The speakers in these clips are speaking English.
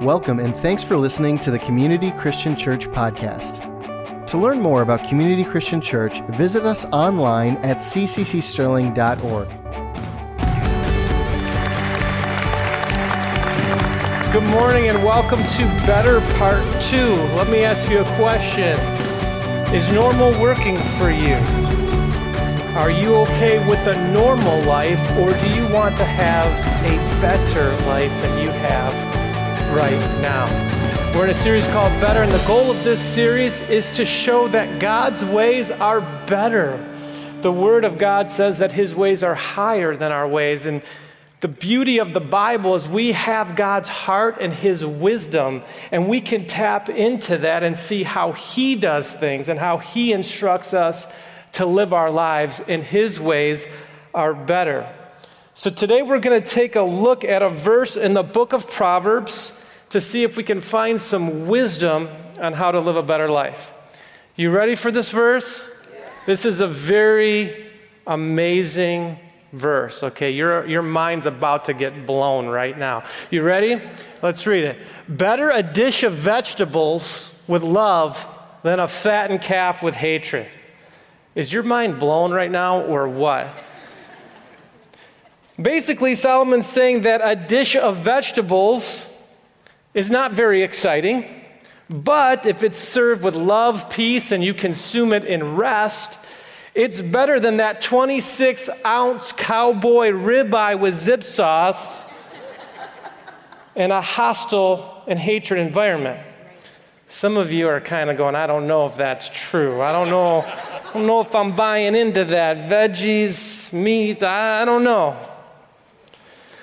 Welcome and thanks for listening to the Community Christian Church podcast. To learn more about Community Christian Church, visit us online at cccsterling.org. Good morning and welcome to Better Part 2. Let me ask you a question Is normal working for you? Are you okay with a normal life or do you want to have a better life than you have right now? We're in a series called Better, and the goal of this series is to show that God's ways are better. The Word of God says that His ways are higher than our ways. And the beauty of the Bible is we have God's heart and His wisdom, and we can tap into that and see how He does things and how He instructs us to live our lives, and His ways are better. So today we're going to take a look at a verse in the book of Proverbs to see if we can find some wisdom on how to live a better life. You ready for this verse? This is a very amazing verse. Okay, your, your mind's about to get blown right now. You ready? Let's read it. Better a dish of vegetables with love than a fattened calf with hatred. Is your mind blown right now or what? Basically, Solomon's saying that a dish of vegetables is not very exciting, but if it's served with love, peace, and you consume it in rest, it's better than that 26 ounce cowboy ribeye with zip sauce in a hostile and hatred environment. Some of you are kind of going, I don't know if that's true. I don't know. I don't know if I'm buying into that. Veggies, meat, I, I don't know.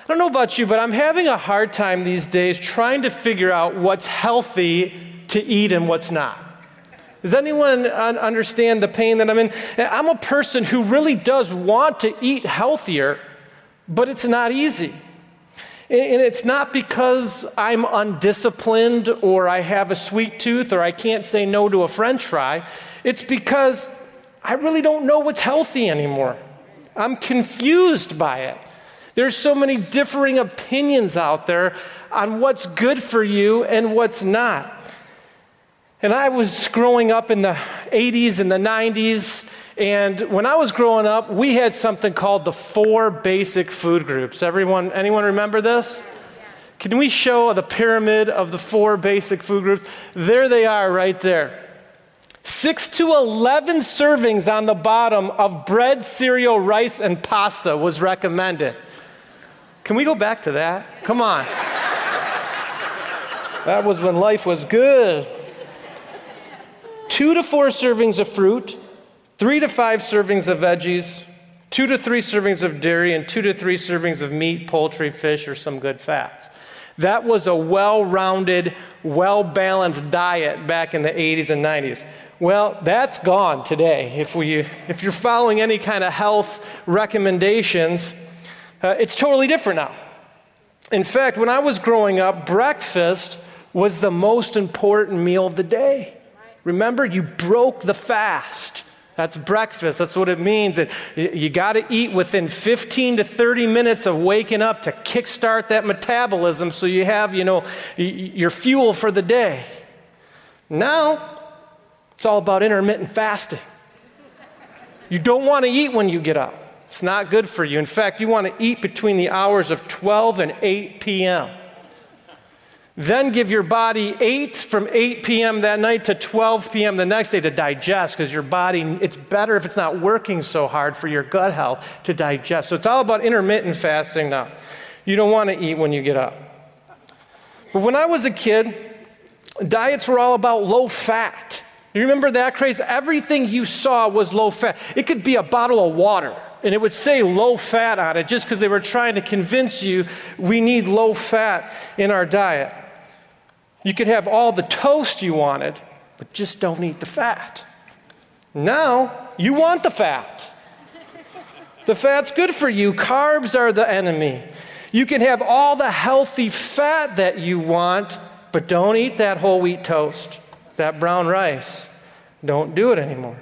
I don't know about you, but I'm having a hard time these days trying to figure out what's healthy to eat and what's not. Does anyone understand the pain that I'm in? I'm a person who really does want to eat healthier, but it's not easy. And it's not because I'm undisciplined or I have a sweet tooth or I can't say no to a french fry. It's because I really don't know what's healthy anymore. I'm confused by it. There's so many differing opinions out there on what's good for you and what's not. And I was growing up in the 80s and the 90s, and when I was growing up, we had something called the four basic food groups. Everyone, anyone remember this? Can we show the pyramid of the four basic food groups? There they are right there. Six to 11 servings on the bottom of bread, cereal, rice, and pasta was recommended. Can we go back to that? Come on. that was when life was good. Two to four servings of fruit, three to five servings of veggies, two to three servings of dairy, and two to three servings of meat, poultry, fish, or some good fats. That was a well rounded, well balanced diet back in the 80s and 90s. Well, that's gone today. If, we, if you're following any kind of health recommendations, uh, it's totally different now. In fact, when I was growing up, breakfast was the most important meal of the day. Remember, you broke the fast. That's breakfast. That's what it means. And you got to eat within 15 to 30 minutes of waking up to kickstart that metabolism so you have, you know, your fuel for the day. Now, it's all about intermittent fasting. You don't want to eat when you get up. It's not good for you. In fact, you want to eat between the hours of 12 and 8 p.m. Then give your body 8 from 8 p.m. that night to 12 p.m. the next day to digest because your body, it's better if it's not working so hard for your gut health to digest. So it's all about intermittent fasting now. You don't want to eat when you get up. But when I was a kid, diets were all about low fat. You remember that craze? Everything you saw was low fat. It could be a bottle of water and it would say low fat on it just because they were trying to convince you we need low fat in our diet. You could have all the toast you wanted, but just don't eat the fat. Now, you want the fat. The fat's good for you. Carbs are the enemy. You can have all the healthy fat that you want, but don't eat that whole wheat toast, that brown rice. Don't do it anymore.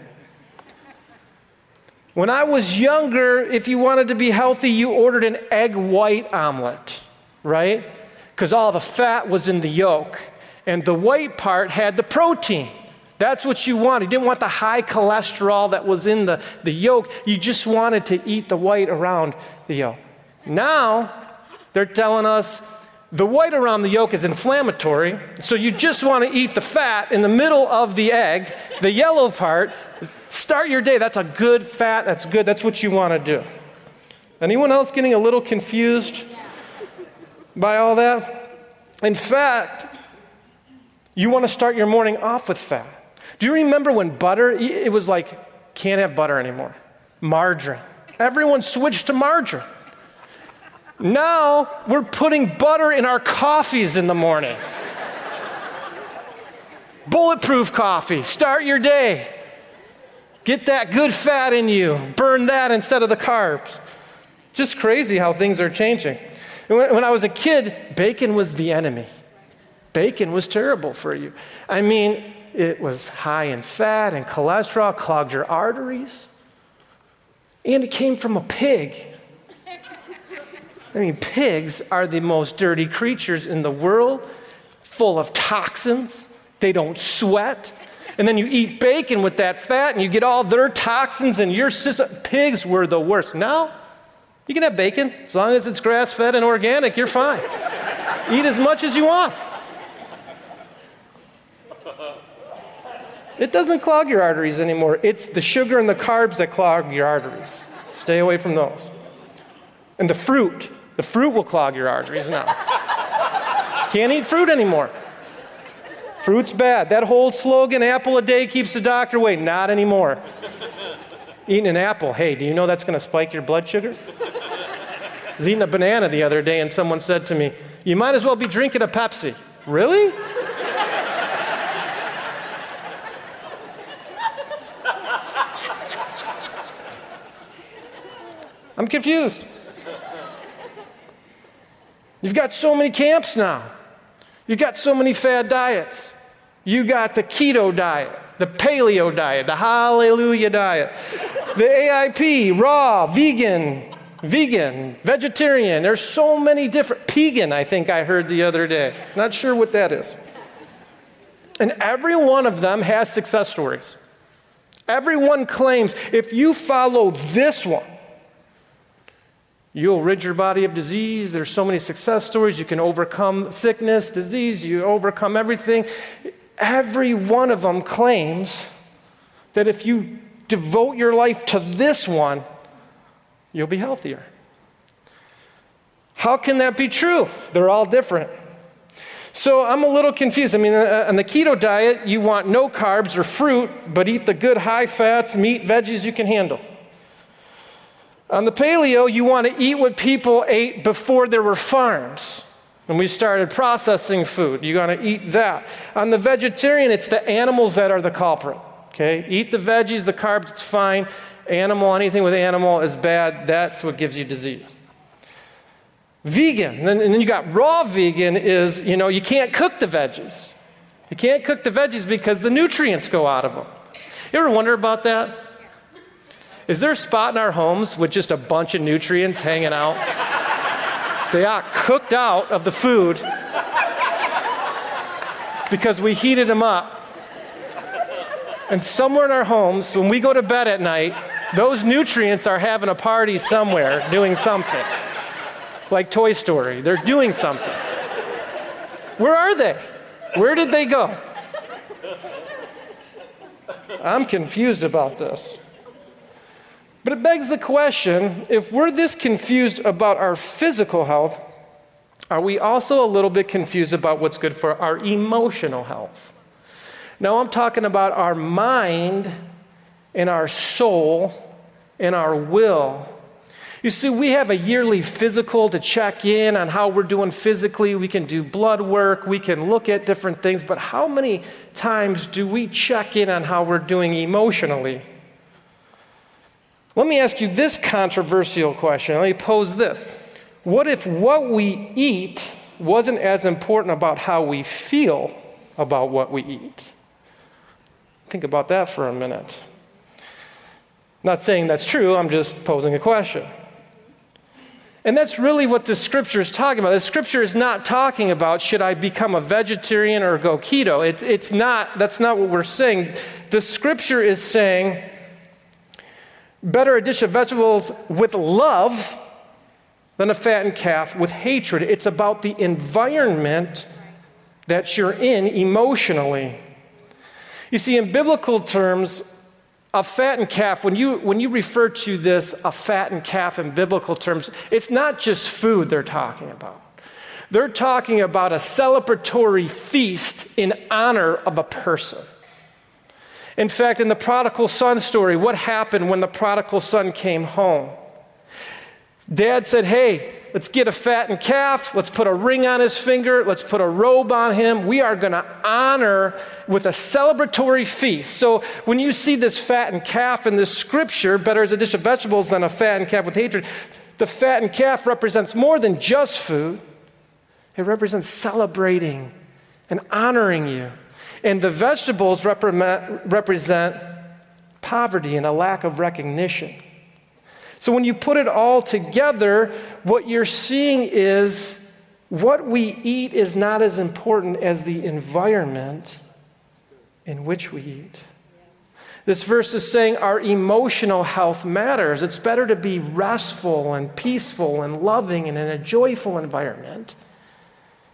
When I was younger, if you wanted to be healthy, you ordered an egg white omelet, right? because all the fat was in the yolk, and the white part had the protein. That's what you wanted. You didn't want the high cholesterol that was in the, the yolk. You just wanted to eat the white around the yolk. Now, they're telling us the white around the yolk is inflammatory, so you just want to eat the fat in the middle of the egg, the yellow part. Start your day. That's a good fat. That's good. That's what you want to do. Anyone else getting a little confused by all that? In fact, you want to start your morning off with fat. Do you remember when butter, it was like, can't have butter anymore? Margarine. Everyone switched to margarine. Now we're putting butter in our coffees in the morning. Bulletproof coffee. Start your day. Get that good fat in you. Burn that instead of the carbs. Just crazy how things are changing. When, I was a kid, bacon was the enemy. Bacon was terrible for you. I mean, it was high in fat and cholesterol, clogged your arteries. And it came from a pig. I mean, pigs are the most dirty creatures in the world, full of toxins. They don't sweat. And then you eat bacon with that fat and you get all their toxins in your system. Pigs were the worst. Now, you can have bacon as long as it's grass fed and organic, you're fine. Eat as much as you want. It doesn't clog your arteries anymore. It's the sugar and the carbs that clog your arteries. Stay away from those. And the fruit. The fruit will clog your arteries now. Can't eat fruit anymore. Fruit's bad. That whole slogan, apple a day keeps the doctor away, not anymore. Eating an apple, hey, do you know that's going to spike your blood sugar? I was eating a banana the other day and someone said to me, You might as well be drinking a Pepsi. Really? I'm confused. You've got so many camps now. You've got so many fad diets. You got the keto diet, the paleo diet, the hallelujah diet, the AIP, raw, vegan, vegan, vegetarian. There's so many different, pagan, I think I heard the other day. Not sure what that is. And every one of them has success stories. Everyone claims if you follow this one, You'll rid your body of disease. There's so many success stories. You can overcome sickness, disease, you overcome everything. Every one of them claims that if you devote your life to this one, you'll be healthier. How can that be true? They're all different. So I'm a little confused. I mean, uh, on the keto diet, you want no carbs or fruit, but eat the good high fats, meat, veggies you can handle. On the paleo, you want to eat what people ate before there were farms. And we started processing food, you're going to eat that. On the vegetarian, it's the animals that are the culprit. Okay? Eat the veggies, the carbs, it's fine. Animal, anything with animal is bad. That's what gives you disease. Vegan, and then you got raw vegan is, you know, you can't cook the veggies. You can't cook the veggies because the nutrients go out of them. You ever wonder about that? Is there a spot in our homes with just a bunch of nutrients hanging out? they got cooked out of the food because we heated them up. And somewhere in our homes, when we go to bed at night, those nutrients are having a party somewhere doing something. Like Toy Story, they're doing something. Where are they? Where did they go? I'm confused about this. But it begs the question if we're this confused about our physical health, are we also a little bit confused about what's good for our emotional health? Now, I'm talking about our mind and our soul and our will. You see, we have a yearly physical to check in on how we're doing physically. We can do blood work, we can look at different things, but how many times do we check in on how we're doing emotionally? Let me ask you this controversial question. Let me pose this. What if what we eat wasn't as important about how we feel about what we eat? Think about that for a minute. Not saying that's true, I'm just posing a question. And that's really what the scripture is talking about. The scripture is not talking about should I become a vegetarian or go keto. It, it's not, that's not what we're saying. The scripture is saying better a dish of vegetables with love than a fattened calf with hatred. It's about the environment that you're in emotionally. You see, in biblical terms, a fattened calf, when you, when you refer to this, a fattened calf in biblical terms, it's not just food they're talking about. They're talking about a celebratory feast in honor of a person. In fact, in the prodigal son story, what happened when the prodigal son came home? Dad said, Hey, Let's get a fattened calf. Let's put a ring on his finger. Let's put a robe on him. We are going to honor with a celebratory feast. So when you see this fattened calf in this scripture, better as a dish of vegetables than a fattened calf with hatred, the fattened calf represents more than just food, it represents celebrating and honoring you. And the vegetables represent poverty and a lack of recognition. So when you put it all together, what you're seeing is what we eat is not as important as the environment in which we eat. This verse is saying our emotional health matters. It's better to be restful and peaceful and loving and in a joyful environment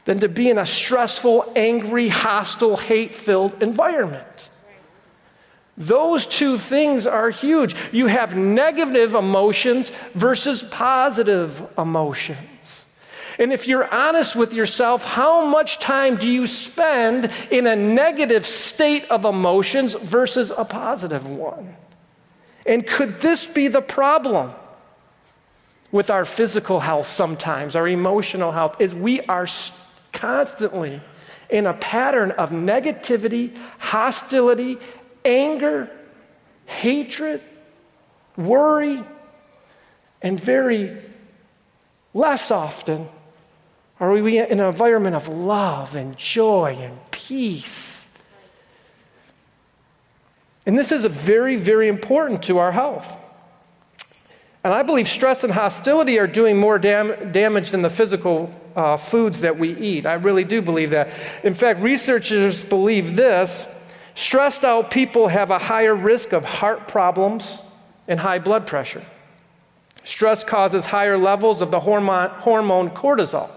than to be in a stressful, angry, hostile, hate filled environment. Those two things are huge. You have negative emotions versus positive emotions. And if you're honest with yourself, how much time do you spend in a negative state of emotions versus a positive one? And could this be the problem with our physical health sometimes, our emotional health, is we are constantly in a pattern of negativity, hostility, anger, hatred, worry, and very less often are we in an environment of love and joy and peace. And this is very, very important to our health. And I believe stress and hostility are doing more dam- damage than the physical uh, foods that we eat. I really do believe that. In fact, researchers believe this Stressed out people have a higher risk of heart problems and high blood pressure. Stress causes higher levels of the hormone, hormone cortisol,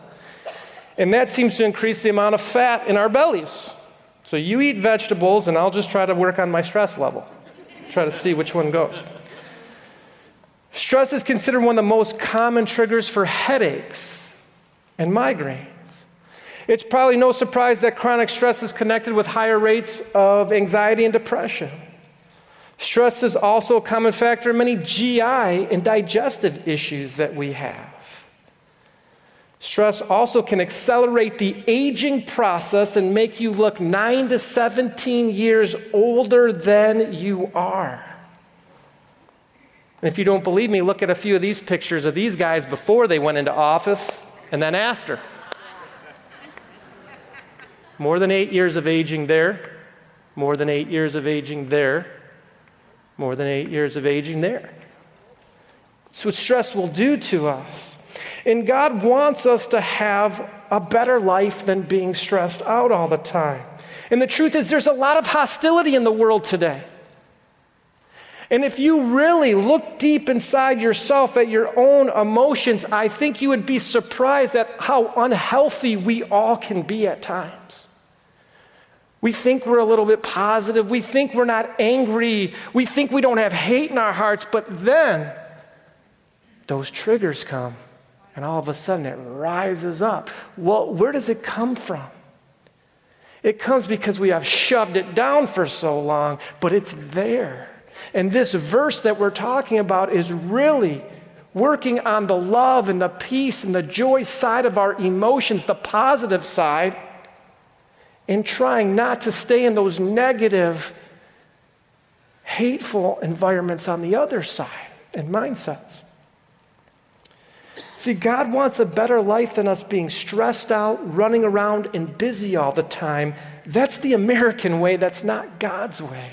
and that seems to increase the amount of fat in our bellies. So you eat vegetables, and I'll just try to work on my stress level, try to see which one goes. Stress is considered one of the most common triggers for headaches and migraines. It's probably no surprise that chronic stress is connected with higher rates of anxiety and depression. Stress is also a common factor in many GI and digestive issues that we have. Stress also can accelerate the aging process and make you look 9 to 17 years older than you are. And if you don't believe me, look at a few of these pictures of these guys before they went into office and then after. More than eight years of aging there, more than eight years of aging there, more than eight years of aging there. It's what stress will do to us. And God wants us to have a better life than being stressed out all the time. And the truth is, there's a lot of hostility in the world today. And if you really look deep inside yourself at your own emotions, I think you would be surprised at how unhealthy we all can be at times. We think we're a little bit positive. We think we're not angry. We think we don't have hate in our hearts. But then those triggers come, and all of a sudden it rises up. Well, where does it come from? It comes because we have shoved it down for so long, but it's there. And this verse that we're talking about is really working on the love and the peace and the joy side of our emotions, the positive side and trying not to stay in those negative, hateful environments on the other side and mindsets. See, God wants a better life than us being stressed out, running around, and busy all the time. That's the American way, that's not God's way.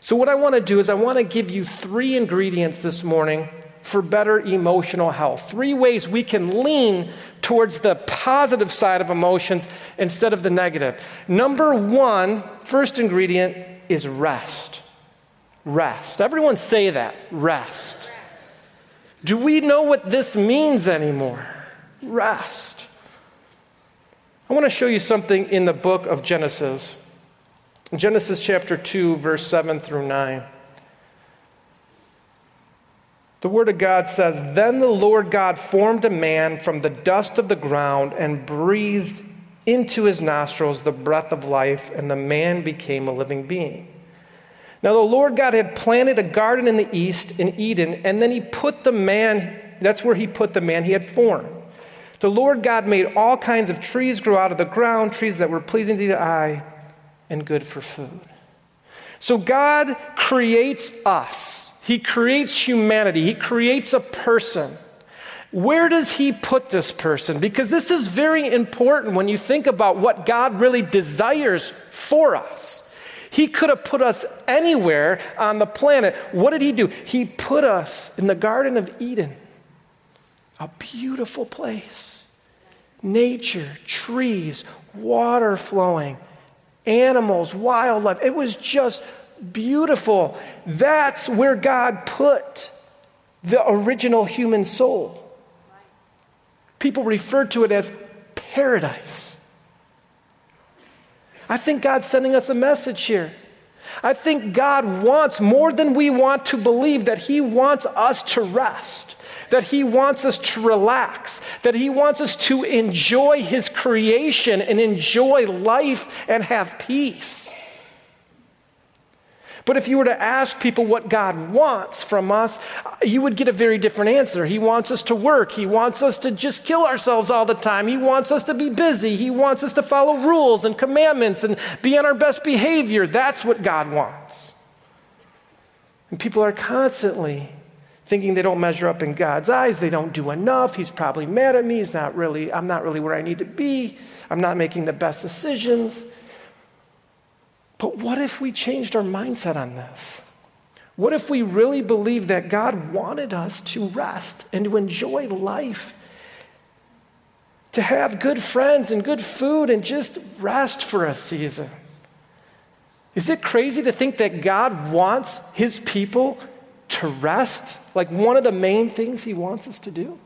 So, what I want to do is, I want to give you three ingredients this morning for better emotional health. Three ways we can lean towards the positive side of emotions instead of the negative. Number one, first ingredient is rest. Rest. Everyone say that rest. Do we know what this means anymore? Rest. I want to show you something in the book of Genesis. Genesis chapter 2, verse 7 through 9. The Word of God says, Then the Lord God formed a man from the dust of the ground and breathed into his nostrils the breath of life, and the man became a living being. Now, the Lord God had planted a garden in the east in Eden, and then he put the man, that's where he put the man he had formed. The Lord God made all kinds of trees grow out of the ground, trees that were pleasing to the eye and good for food. So, God creates us he creates humanity, He creates a person. Where does He put this person? Because this is very important when you think about what God really desires for us. He could have put us anywhere on the planet. What did He do? He put us in the Garden of Eden, a beautiful place. Nature, trees, water flowing, animals, wildlife. It was just beautiful. That's where God put the original human soul. People refer to it as paradise. I think God's sending us a message here. I think God wants more than we want to believe that He wants us to rest, that He wants us to relax, that He wants us to enjoy His creation and enjoy life and have peace. But if you were to ask people what God wants from us, you would get a very different answer. He wants us to work. He wants us to just kill ourselves all the time. He wants us to be busy. He wants us to follow rules and commandments and be on our best behavior. That's what God wants. And people are constantly thinking they don't measure up in God's eyes. They don't do enough. He's probably mad at me. He's not really, I'm not really where I need to be. I'm not making the best decisions. But what if we changed our mindset on this? What if we really believed that God wanted us to rest and to enjoy life? To have good friends and good food and just rest for a season? Is it crazy to think that God wants his people to rest? Like one of the main things he wants us to do?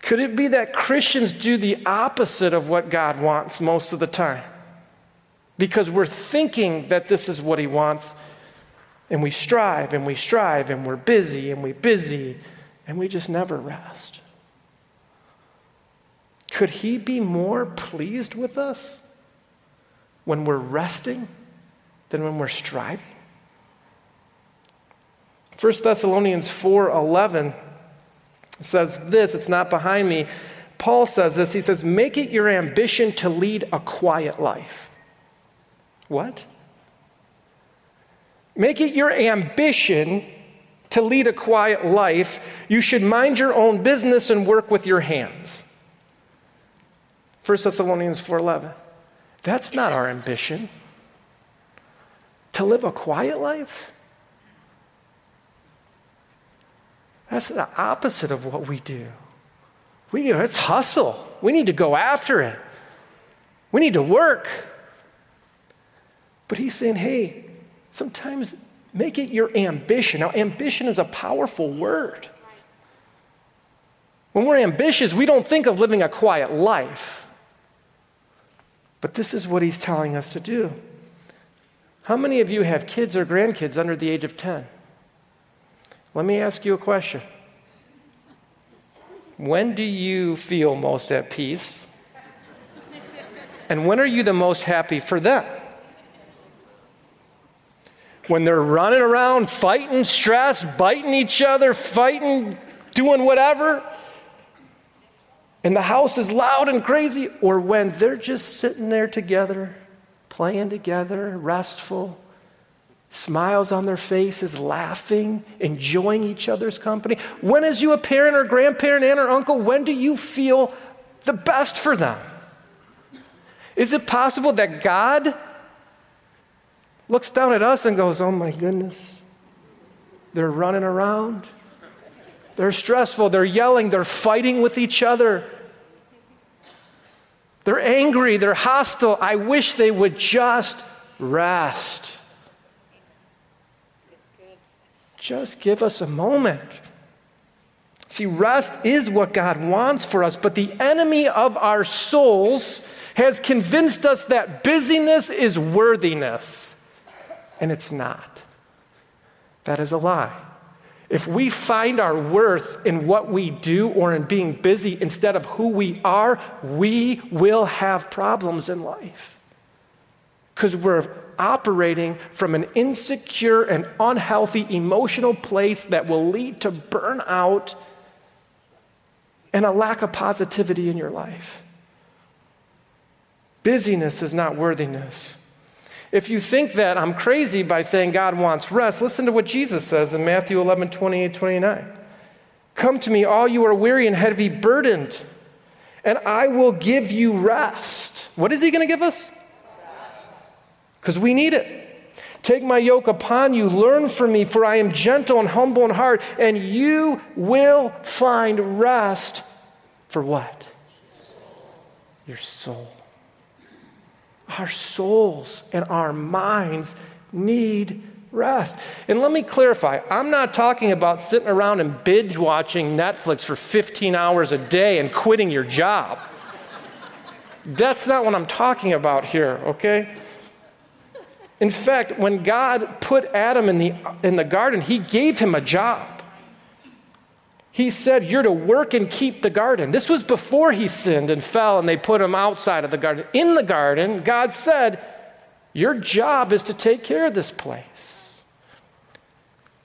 Could it be that Christians do the opposite of what God wants most of the time? because we're thinking that this is what He wants. And we strive and we strive and we're busy and we're busy and we just never rest. Could He be more pleased with us when we're resting than when we're striving? 1 Thessalonians 4:11 says this, it's not behind me. Paul says this. He says, "Make it your ambition to lead a quiet life." What? Make it your ambition to lead a quiet life. You should mind your own business and work with your hands. 1 Thessalonians 4:11. That's not our ambition. To live a quiet life? That's the opposite of what we do. We, let's hustle. We need to go after it. We need to work. But he's saying, hey, sometimes make it your ambition. Now, ambition is a powerful word. When we're ambitious, we don't think of living a quiet life. But this is what he's telling us to do. How many of you have kids or grandkids under the age of 10? Let me ask you a question. When do you feel most at peace? And when are you the most happy for them? when they're running around fighting stress, biting each other, fighting, doing whatever, and the house is loud and crazy, or when they're just sitting there together, playing together, restful, smiles on their faces, laughing, enjoying each other's company. When, as you a parent or grandparent, aunt or uncle, when do you feel the best for them? Is it possible that God looks down at us and goes, Oh my goodness. they're running around. They're stressful, they're yelling, they're fighting with each other. They're angry, they're hostile. I wish they would just rest. Just give us a moment. See, rest is what God wants for us, but the enemy of our souls has convinced us that busyness is worthiness, and it's not. That is a lie. If we find our worth in what we do or in being busy instead of who we are, we will have problems in life. Because we're operating from an insecure and unhealthy emotional place that will lead to burnout and a lack of positivity in your life. Busyness is not worthiness. If you think that I'm crazy by saying God wants rest, listen to what Jesus says in Matthew 11, 28, 29. Come to me, all you are weary and heavy burdened, and I will give you rest. What is He going to give us? Because we need it. Take my yoke upon you, learn from me, for I am gentle and humble in heart, and you will find rest for what? Your soul. Our souls and our minds need rest. And let me clarify I'm not talking about sitting around and binge watching Netflix for 15 hours a day and quitting your job. That's not what I'm talking about here, okay? In fact, when God put Adam in the, in the garden, he gave him a job. He said, You're to work and keep the garden. This was before he sinned and fell, and they put him outside of the garden. In the garden, God said, Your job is to take care of this place.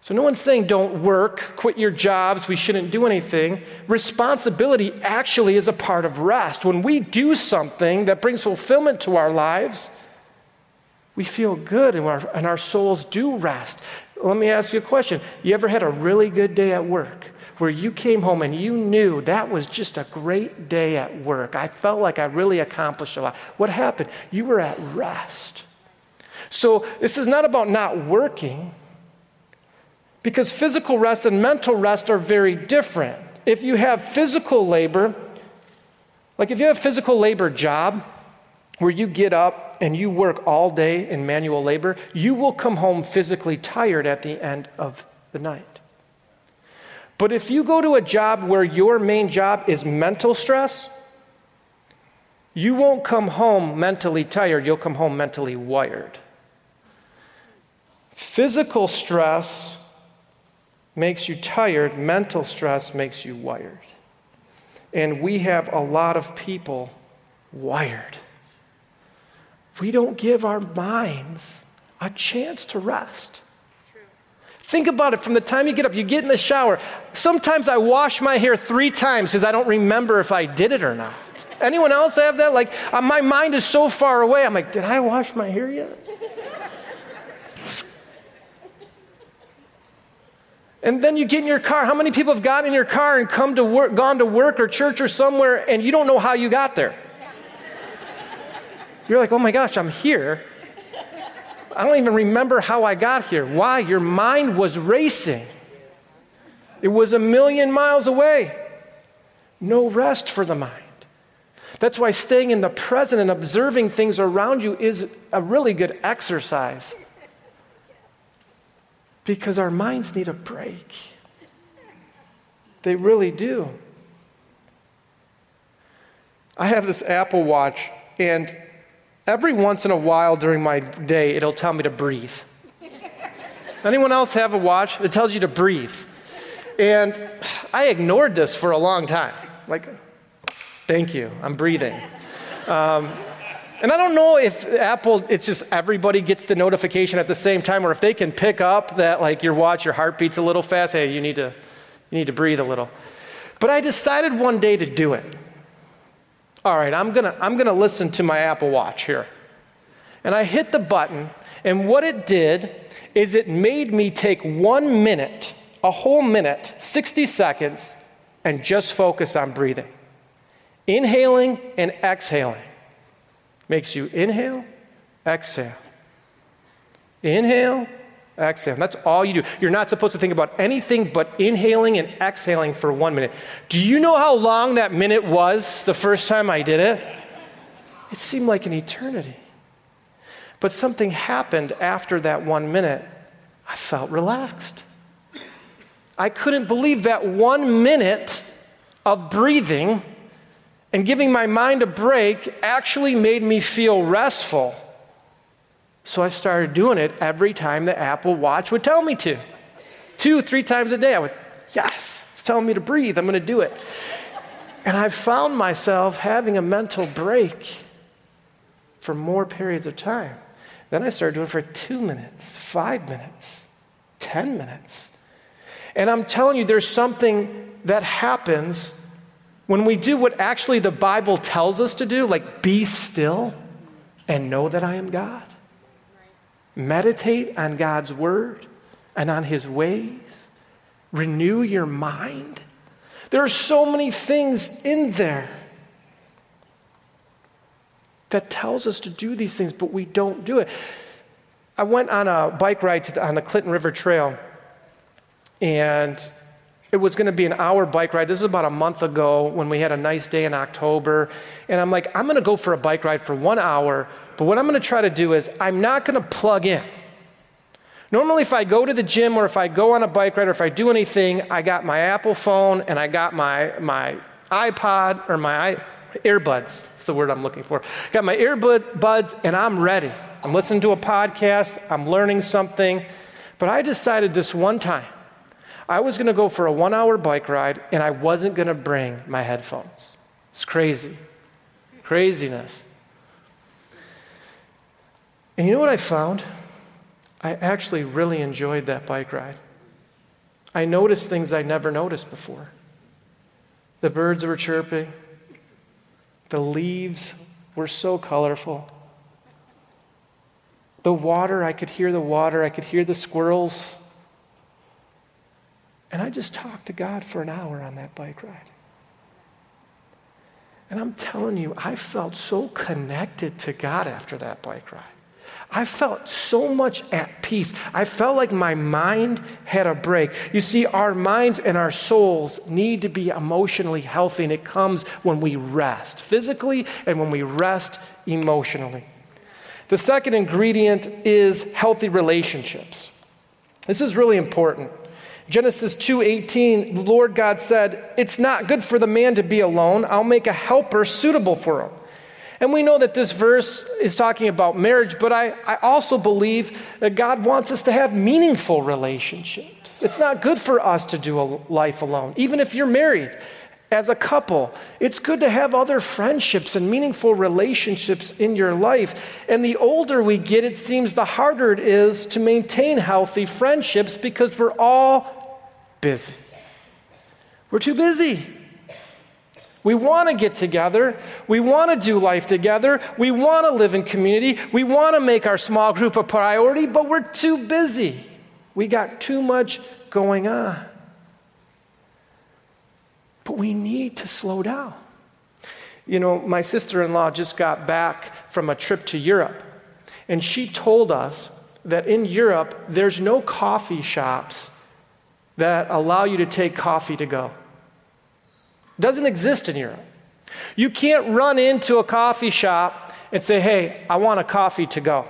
So, no one's saying don't work, quit your jobs, we shouldn't do anything. Responsibility actually is a part of rest. When we do something that brings fulfillment to our lives, we feel good and our, and our souls do rest. Let me ask you a question. You ever had a really good day at work? where you came home and you knew that was just a great day at work. I felt like I really accomplished a lot. What happened? You were at rest. So, this is not about not working, because physical rest and mental rest are very different. If you have physical labor, like if you have a physical labor job where you get up and you work all day in manual labor, you will come home physically tired at the end of the night. But if you go to a job where your main job is mental stress, you won't come home mentally tired, you'll come home mentally wired. Physical stress makes you tired, mental stress makes you wired. And we have a lot of people wired. We don't give our minds a chance to rest. Think about it from the time you get up, you get in the shower. Sometimes I wash my hair three times because I don't remember if I did it or not. Anyone else have that? Like, uh, my mind is so far away. I'm like, did I wash my hair yet? And then you get in your car. How many people have gotten in your car and come to work, gone to work or church or somewhere, and you don't know how you got there? You're like, oh my gosh, I'm here. I don't even remember how I got here. Why? Your mind was racing, it was a million miles away. No rest for the mind. That's why staying in the present and observing things around you is a really good exercise. Because our minds need a break. They really do. I have this Apple Watch, and Every once in a while during my day, it'll tell me to breathe. Anyone else have a watch? It tells you to breathe. And I ignored this for a long time. Like, thank you, I'm breathing. Um, and I don't know if Apple, it's just everybody gets the notification at the same time, or if they can pick up that like your watch, your heart beats a little fast. Hey, you need to, you need to breathe a little. But I decided one day to do it all right, I'm gonna, I'm gonna listen to my Apple Watch here. And I hit the button, and what it did is it made me take one minute, a whole minute, 60 seconds, and just focus on breathing. Inhaling and exhaling. Makes you inhale, exhale. Inhale, exhaling. That's all you do. You're not supposed to think about anything but inhaling and exhaling for one minute. Do you know how long that minute was the first time I did it? It seemed like an eternity. But something happened after that one minute. I felt relaxed. I couldn't believe that one minute of breathing and giving my mind a break actually made me feel restful. So I started doing it every time the Apple Watch would tell me to. Two, three times a day, I would, yes, it's telling me to breathe, I'm gonna do it. And I found myself having a mental break for more periods of time. Then I started doing it for two minutes, five minutes, 10 minutes. And I'm telling you, there's something that happens when we do what actually the Bible tells us to do, like be still and know that I am God. Meditate on God's word and on his ways. Renew your mind. There are so many things in there that tells us to do these things, but we don't do it. I went on a bike ride the, on the Clinton River Trail, and it was going to be an hour bike ride. This was about a month ago when we had a nice day in October. And I'm like, I'm going to go for a bike ride for one hour but what I'm going to try to do is, I'm not going to plug in. Normally, if I go to the gym or if I go on a bike ride or if I do anything, I got my Apple phone and I got my, my iPod or my earbuds. That's the word I'm looking for. Got my earbuds and I'm ready. I'm listening to a podcast, I'm learning something. But I decided this one time I was going to go for a one hour bike ride and I wasn't going to bring my headphones. It's crazy. Craziness. And you know what I found? I actually really enjoyed that bike ride. I noticed things I never noticed before. The birds were chirping, the leaves were so colorful. The water, I could hear the water, I could hear the squirrels. And I just talked to God for an hour on that bike ride. And I'm telling you, I felt so connected to God after that bike ride. I felt so much at peace. I felt like my mind had a break. You see, our minds and our souls need to be emotionally healthy, and it comes when we rest physically and when we rest emotionally. The second ingredient is healthy relationships. This is really important. Genesis 2:18, the Lord God said, "It's not good for the man to be alone. I'll make a helper suitable for him." And we know that this verse is talking about marriage, but I, I also believe that God wants us to have meaningful relationships. It's not good for us to do a life alone. Even if you're married as a couple, it's good to have other friendships and meaningful relationships in your life. And the older we get, it seems the harder it is to maintain healthy friendships because we're all busy. We're too busy. We want to get together. We want to do life together. We want to live in community. We want to make our small group a priority, but we're too busy. We got too much going on. But we need to slow down. You know, my sister in law just got back from a trip to Europe, and she told us that in Europe, there's no coffee shops that allow you to take coffee to go. Doesn't exist in Europe. You can't run into a coffee shop and say, hey, I want a coffee to go.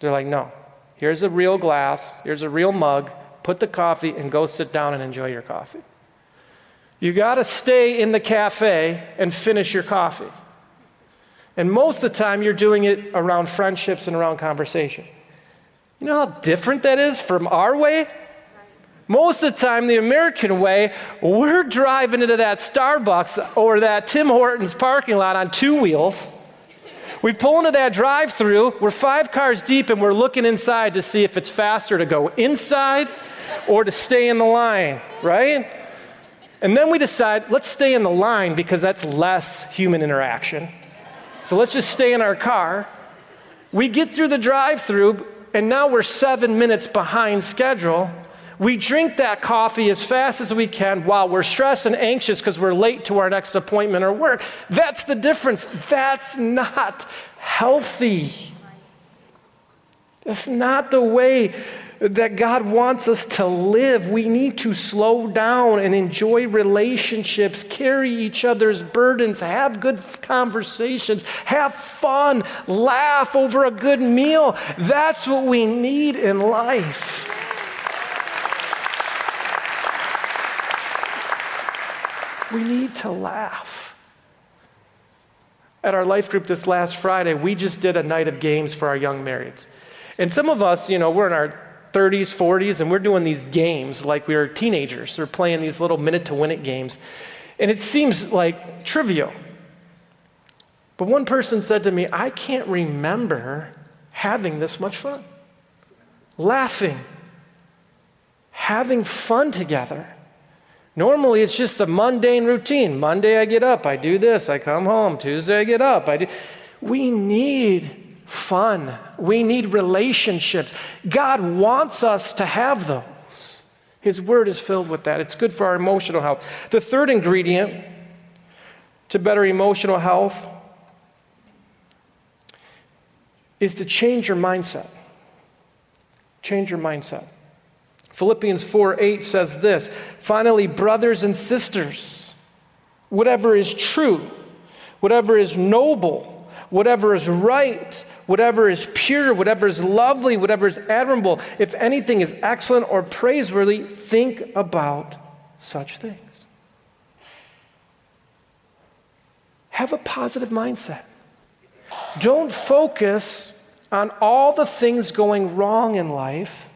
They're like, no. Here's a real glass, here's a real mug, put the coffee and go sit down and enjoy your coffee. You got to stay in the cafe and finish your coffee. And most of the time, you're doing it around friendships and around conversation. You know how different that is from our way? Most of the time, the American way, we're driving into that Starbucks or that Tim Hortons parking lot on two wheels. We pull into that drive through, we're five cars deep, and we're looking inside to see if it's faster to go inside or to stay in the line, right? And then we decide, let's stay in the line because that's less human interaction. So let's just stay in our car. We get through the drive through, and now we're seven minutes behind schedule we drink that coffee as fast as we can while we're stressed and anxious because we're late to our next appointment or work. That's the difference. That's not healthy. That's not the way that God wants us to live. We need to slow down and enjoy relationships, carry each other's burdens, have good conversations, have fun, laugh over a good meal. That's what we need in life. We need to laugh. At our life group this last Friday, we just did a night of games for our young marrieds. And some of us, you know, we're in our 30s, 40s, and we're doing these games like we are teenagers. We're playing these little minute to win it games. And it seems like trivial. But one person said to me, I can't remember having this much fun. Laughing, having fun together. Normally, it's just the mundane routine. Monday, I get up, I do this, I come home. Tuesday, I get up, I do. We need fun. We need relationships. God wants us to have those. His word is filled with that. It's good for our emotional health. The third ingredient to better emotional health is to change your mindset. Change your mindset. Philippians 4 8 says this Finally, brothers and sisters, whatever is true, whatever is noble, whatever is right, whatever is pure, whatever is lovely, whatever is admirable, if anything is excellent or praiseworthy, think about such things. Have a positive mindset. Don't focus on all the things going wrong in life.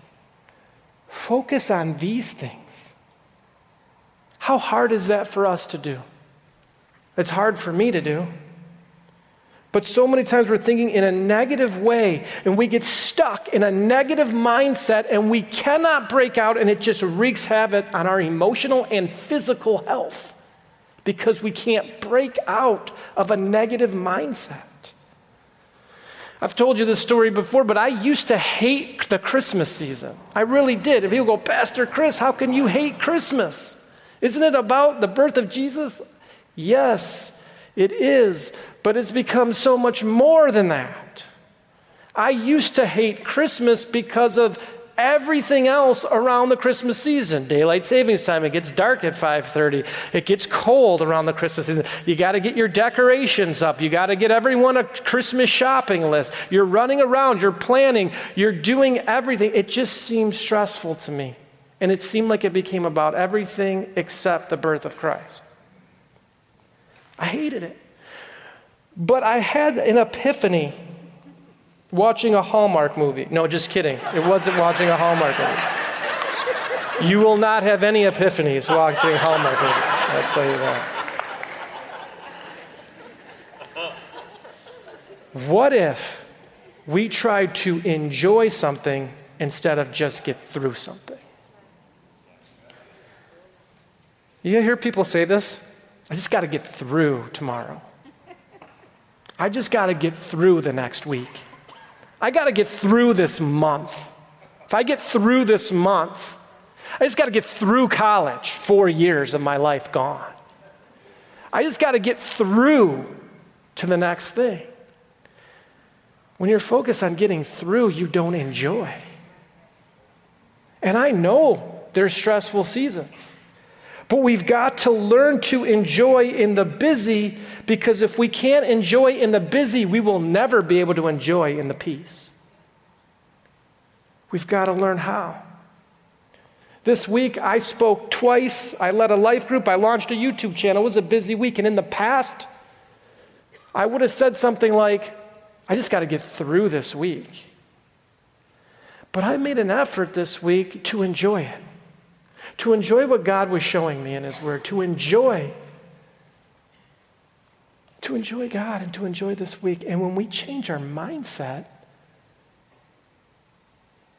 Focus on these things. How hard is that for us to do? It's hard for me to do. But so many times we're thinking in a negative way and we get stuck in a negative mindset and we cannot break out and it just wreaks havoc on our emotional and physical health because we can't break out of a negative mindset. I've told you this story before, but I used to hate the Christmas season. I really did. And people go, Pastor Chris, how can you hate Christmas? Isn't it about the birth of Jesus? Yes, it is but it's become so much more than that. I used to hate Christmas because of everything else around the Christmas season. Daylight savings time, it gets dark at 5:30. It gets cold around the Christmas season. You got to get your decorations up. You got to get everyone a Christmas shopping list. You're running around, you're planning, you're doing everything. It just seems stressful to me. And it seemed like it became about everything except the birth of Christ. I hated it. But I had an epiphany watching a Hallmark movie. No, just kidding. It wasn't watching a Hallmark movie. You will not have any epiphanies watching Hallmark movies. I'll tell you that. What if we tried to enjoy something instead of just get through something? You hear people say this? I just got to get through tomorrow. I just got to get through the next week. I got to get through this month. If I get through this month, I just got to get through college, four years of my life gone. I just got to get through to the next thing. When you're focused on getting through, you don't enjoy. And I know there's stressful seasons. But we've got to learn to enjoy in the busy because if we can't enjoy in the busy, we will never be able to enjoy in the peace. We've got to learn how. This week, I spoke twice. I led a life group. I launched a YouTube channel. It was a busy week. And in the past, I would have said something like, I just got to get through this week. But I made an effort this week to enjoy it to enjoy what God was showing me in His Word, to enjoy, to enjoy God and to enjoy this week. And when we change our mindset,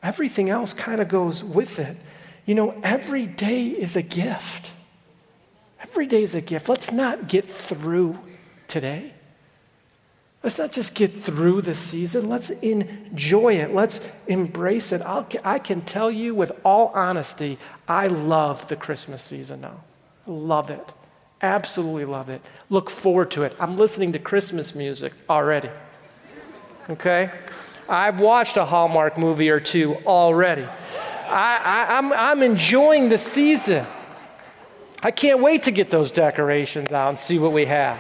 everything else kind of goes with it. You know, every day is a gift. Every day is a gift. Let's not get through today. Let's not just get through the season. Let's enjoy it. Let's embrace it. I'll, i can tell you with all honesty, I love the Christmas season now. Love it. Absolutely love it. Look forward to it. I'm listening to Christmas music already. Okay? I've watched a Hallmark movie or two already. I, I, I'm, I'm enjoying the season. I can't wait to get those decorations out and see what we have.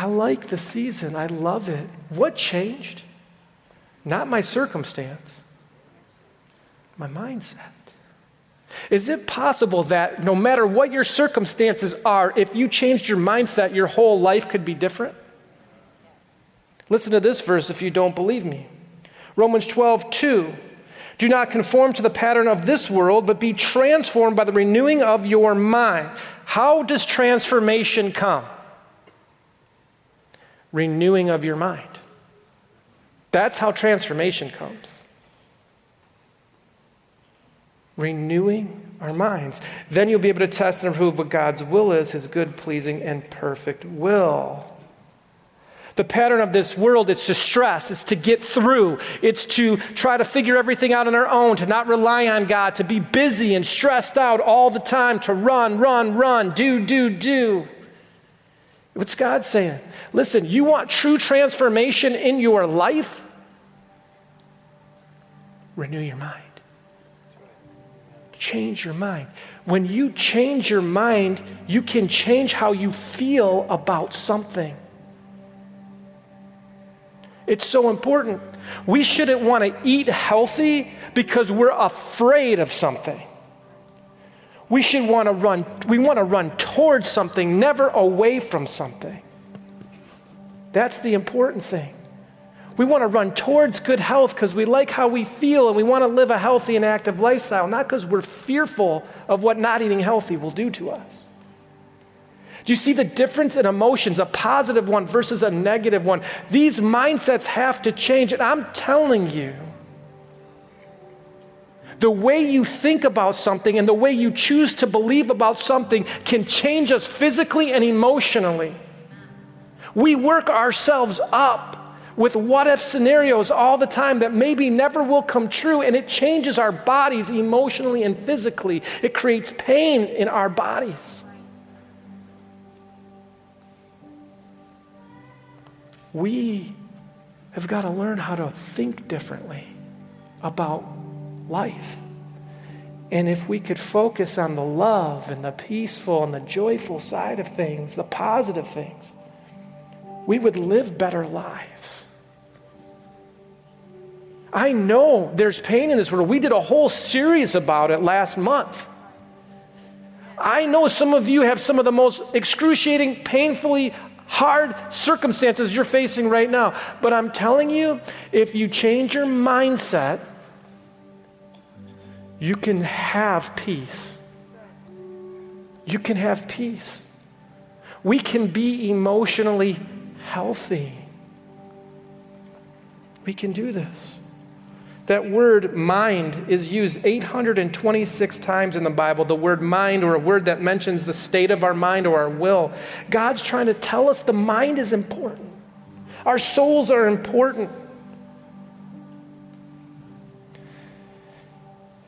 I like the season. I love it. What changed? Not my circumstance, my mindset. Is it possible that no matter what your circumstances are, if you changed your mindset, your whole life could be different? Listen to this verse if you don't believe me. Romans 12, 2. Do not conform to the pattern of this world, but be transformed by the renewing of your mind. How does transformation come? Renewing of your mind. That's how transformation comes. Renewing our minds. Then you'll be able to test and prove what God's will is, his good, pleasing, and perfect will. The pattern of this world is to stress, it's to get through, it's to try to figure everything out on our own, to not rely on God, to be busy and stressed out all the time, to run, run, run, do, do, do. What's God saying? Listen, you want true transformation in your life? Renew your mind. Change your mind. When you change your mind, you can change how you feel about something. It's so important. We shouldn't want to eat healthy because we're afraid of something. We should want to run, we want to run towards something, never away from something. That's the important thing. We want to run towards good health because we like how we feel and we want to live a healthy and active lifestyle, not because we're fearful of what not eating healthy will do to us. Do you see the difference in emotions, a positive one versus a negative one? These mindsets have to change. And I'm telling you, the way you think about something and the way you choose to believe about something can change us physically and emotionally. We work ourselves up with what if scenarios all the time that maybe never will come true, and it changes our bodies emotionally and physically. It creates pain in our bodies. we have got to learn how to think differently about life. And if we could focus on the love and the peaceful and the joyful side of things, the positive things, we would live better lives. I know there's pain in this world. We did a whole series about it last month. I know some of you have some of the most excruciating, painfully hard circumstances you're facing right now. But I'm telling you, if you change your mindset, you can have peace. You can have peace. We can be emotionally healthy. We can do this. That word mind is used 826 times in the Bible, the word mind, or a word that mentions the state of our mind or our will. God's trying to tell us the mind is important, our souls are important.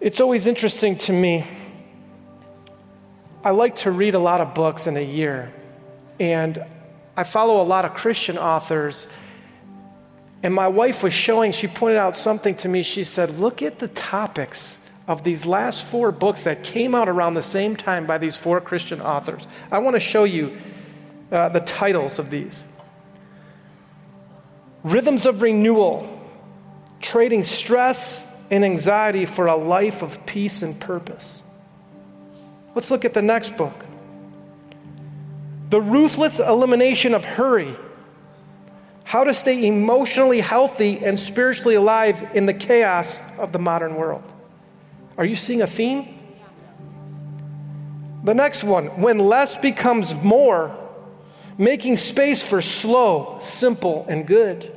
It's always interesting to me. I like to read a lot of books in a year, and I follow a lot of Christian authors and my wife was showing, she pointed out something to me. She said, Look at the topics of these last four books that came out around the same time by these four Christian authors. I want to show you uh, the titles of these Rhythms of Renewal, Trading Stress and Anxiety for a Life of Peace and Purpose. Let's look at the next book The Ruthless Elimination of Hurry how to stay emotionally healthy and spiritually alive in the chaos of the modern world. Are you seeing a theme? The next one, when less becomes more, making space for slow, simple, and good.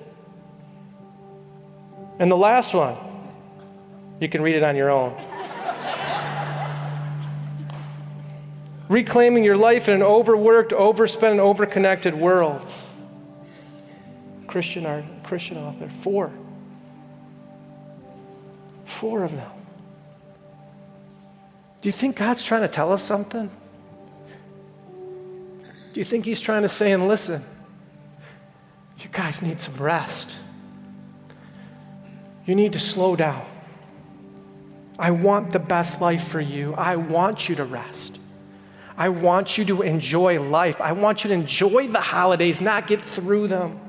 And the last one, you can read it on your own. Reclaiming your life in an overworked, overspent, and overconnected world. Christian, our Christian author. Four. Four of them. Do you think God's trying to tell us something? Do you think He's trying to say, and listen, you guys need some rest? You need to slow down. I want the best life for you. I want you to rest. I want you to enjoy life. I want you to enjoy the holidays, not get through them.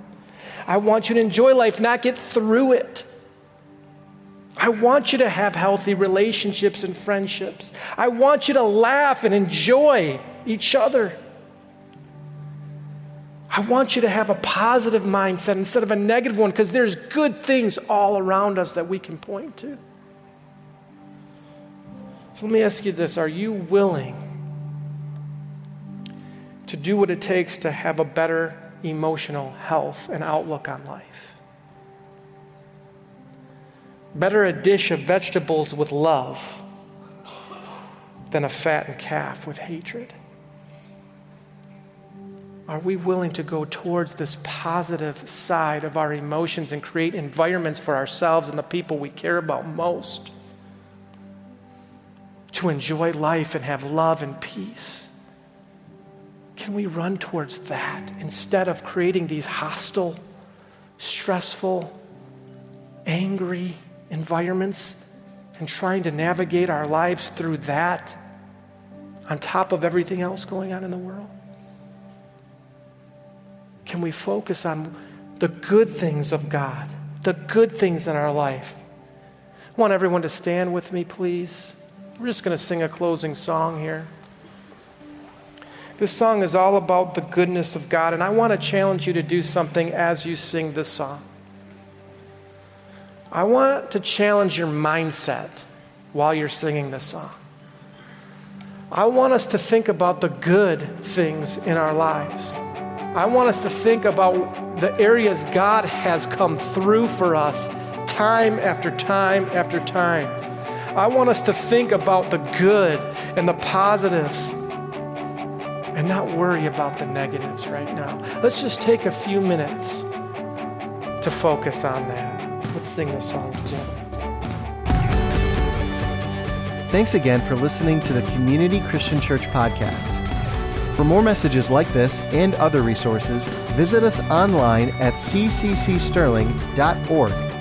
I want you to enjoy life, not get through it. I want you to have healthy relationships and friendships. I want you to laugh and enjoy each other. I want you to have a positive mindset instead of a negative one because there's good things all around us that we can point to. So let me ask you this Are you willing to do what it takes to have a better emotional health and outlook on life? Better a dish of vegetables with love than a fattened calf with hatred. Are we willing to go towards this positive side of our emotions and create environments for ourselves and the people we care about most to enjoy life and have love and peace? Can we run towards that instead of creating these hostile, stressful, angry environments and trying to navigate our lives through that on top of everything else going on in the world? Can we focus on the good things of God, the good things in our life? I want everyone to stand with me, please. We're just going to sing a closing song here. This song is all about the goodness of God, and I want to challenge you to do something as you sing this song. I want to challenge your mindset while you're singing this song. I want us to think about the good things in our lives. I want us to think about the areas God has come through for us time after time after time. I want us to think about the good and the positives and not worry about the negatives right now. Let's just take a few minutes to focus on that. Let's sing this song together. Thanks again for listening to the Community Christian Church podcast. For more messages like this and other resources, visit us online at cccsterling.org.